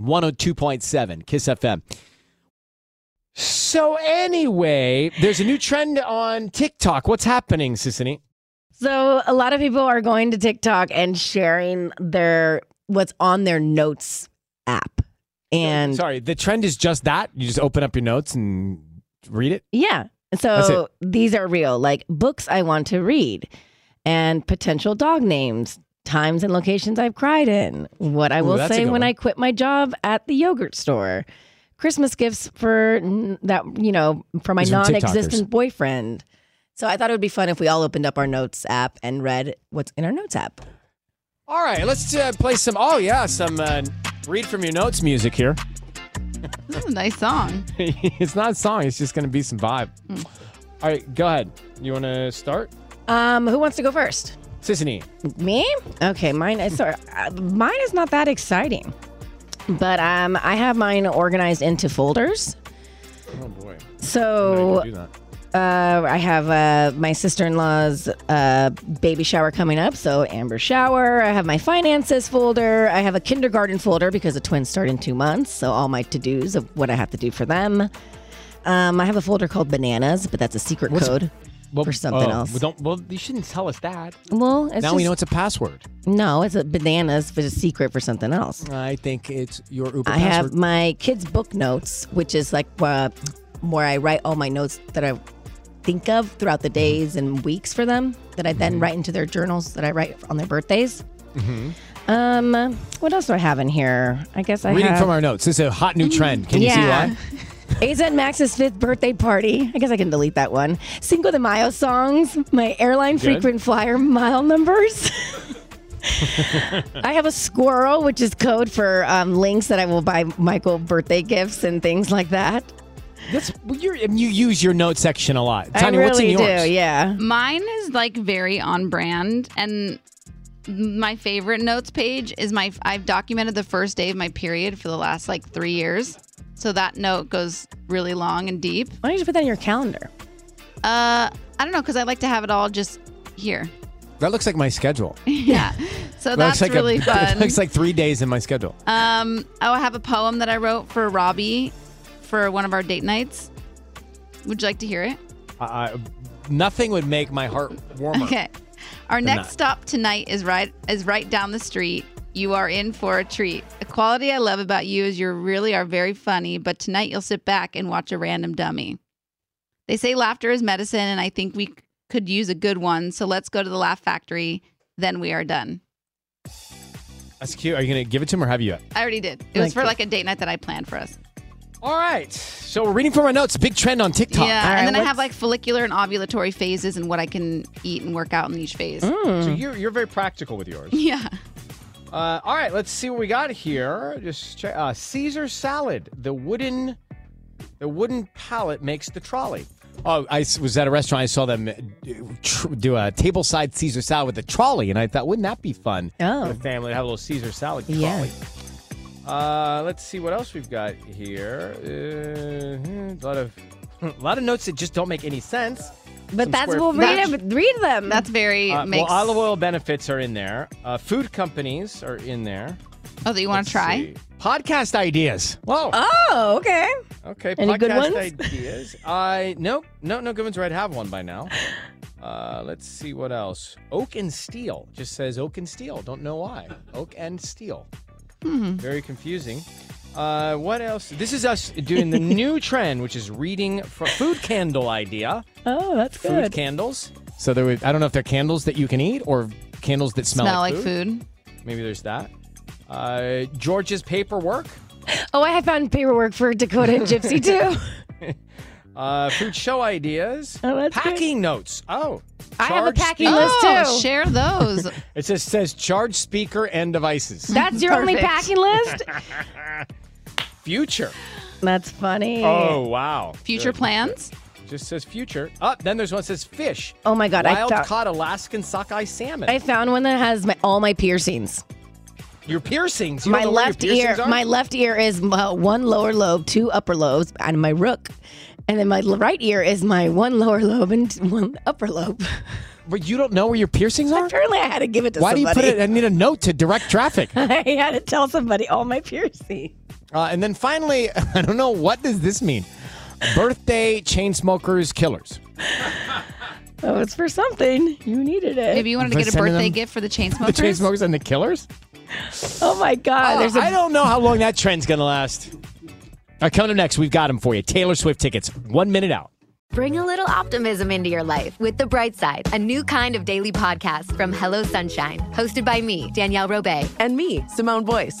102.7 KIIS FM. So anyway, there's a new trend on TikTok. What's happening, Sisanie? So a lot of people are going to TikTok and sharing their what's on their notes app. And sorry, the trend is just that. You just open up your notes and read it. Yeah. So these are real, like books I want to read and potential dog names, times and locations I've cried in, what I will that's a say when one. I quit my job at the yogurt store, Christmas gifts for that, you know, for my non existent boyfriend. So I thought it would be fun if we all opened up our notes app and read what's in our notes app. All right, let's uh, play some. Oh yeah, some uh, read from your notes music here. This is a nice song. it's not a song. It's just going to be some vibe. All right, go ahead. You want to start, Um, who wants to go first? Sisanie? Me? Okay, mine is sorry, uh, mine is not that exciting. But um I have mine organized into folders. Oh boy. So do that. uh, I have uh, my sister in law's uh, baby shower coming up. So, Amber shower. I have my finances folder. I have a kindergarten folder because the twins start in two months. So, all my to dos of what I have to do for them. Um, I have a folder called bananas, but that's a secret What's- code for something oh, else. Well, don't, well, you shouldn't tell us that. Well, it's now we know it's a password. No, it's a bananas, but a secret for something else. I think it's your Uber I password. have my kids' book notes, which is like uh, where I write all my notes that I think of throughout the days and weeks for them that I Mm-hmm. then write into their journals that I write on their birthdays. Mhm. Um, what else do I have in here? I guess I Reading have from our notes. This is a hot new trend. Can you Yeah. see why? AZ and Max's fifth birthday party. I guess I can delete that one. Cinco de Mayo songs. My airline Good. frequent flyer mile numbers. I have a squirrel, which is code for um, links that I will buy Michael birthday gifts and things like that. That's well, you're, you use your note section a lot. I Tanya, what's in really yours? do, yeah. Mine is like very on brand and my favorite notes page is my I've documented the first day of my period for the last like 3 years. So that note goes really long and deep. Why don't you just put that in your calendar? Uh I don't know cuz I like to have it all just here. That looks like my schedule. yeah. So That that's looks like really a, fun. It looks like three days in my schedule. Um, oh, I have a poem that I wrote for Robbie for one of our date nights. Would you like to hear it? I, I- nothing would make my heart warmer. Okay. Our next that. stop tonight is right is right down the street. You are in for a treat. A quality I love about you is you really are very funny, but tonight you'll sit back and watch a random dummy. They say laughter is medicine, and I think we could use a good one. So let's go to the Laugh Factory. Then we are done. That's cute. Are you going to give it to him or have you yet? I already did. It was for it. like a date night that I planned for us. All right. So we're reading from our notes. Big trend on TikTok. Yeah, All right, and then I have like follicular and ovulatory phases and what I can eat and work out in each phase. Mm. So you're, you're very practical with yours. Yeah. Uh, all right, let's see what we got here. Just check. Uh, Caesar salad. The wooden, the wooden pallet makes the trolley. Oh, I s- was at a restaurant. I saw them uh, do a tableside Caesar salad with a trolley, and I thought, wouldn't that be fun Oh. for the family to have a little Caesar salad trolley? Yeah. Uh, let's see what else we've got here. Uh, hmm, a lot of, a lot of notes that just don't make any sense. But Some that's square we'll read them. Read them. That's very Uh, makes. well, olive oil benefits are in there. Uh, food companies are in there. oh, that you want to try? see. Podcast ideas. Whoa. oh, okay. Okay, Any podcast good ones? ideas. I no, no, no good ones. Right, have one by now. Uh, let's see what else. Oak and steel just says oak and steel. Don't know why. Oak and steel. Hmm. Very confusing. Uh, what else? This is us doing the new trend, which is reading for food candle idea. Oh, that's good. Food candles. So there, would, I don't know if they're candles that you can eat or candles that smell, Smell like, like food. Maybe there's that. Uh, George's paperwork. Oh, I have found paperwork for Dakota and Gypsy too. Uh, food show ideas. Oh, that's good. packing notes. Oh, I have a packing speaker. list Oh, too. share those. It says says charge speaker and devices. That's your only Perfect. packing list? Future. That's funny. Oh wow. Future Good. plans. Just says future. Oh, then there's one that says fish. Oh my god, I Wild found caught Alaskan sockeye salmon. I found one that has my, all my piercings. Your piercings. You my don't know where your left ear, are? my left ear is uh, one lower lobe, two upper lobes, and my rook. And then my right ear is my one lower lobe and one upper lobe. But you don't know where your piercings are. Apparently, I had to give it to somebody. Why do you put it? I need a note to direct traffic. I had to tell somebody all my piercings. Uh, and then finally, I don't know what does this mean. Birthday Chainsmokers killers. Oh, it's for something. You needed it. Maybe you wanted to get a birthday gift for the Chainsmokers. The Chainsmokers and the killers. Oh my God! There's a I don't know how long that trend's gonna last. All right, coming up next, we've got them for you. Taylor Swift tickets, one minute out. Bring a little optimism into your life with The Bright Side, a new kind of daily podcast from Hello Sunshine, hosted by me, Danielle Robay. And me, Simone Boyce.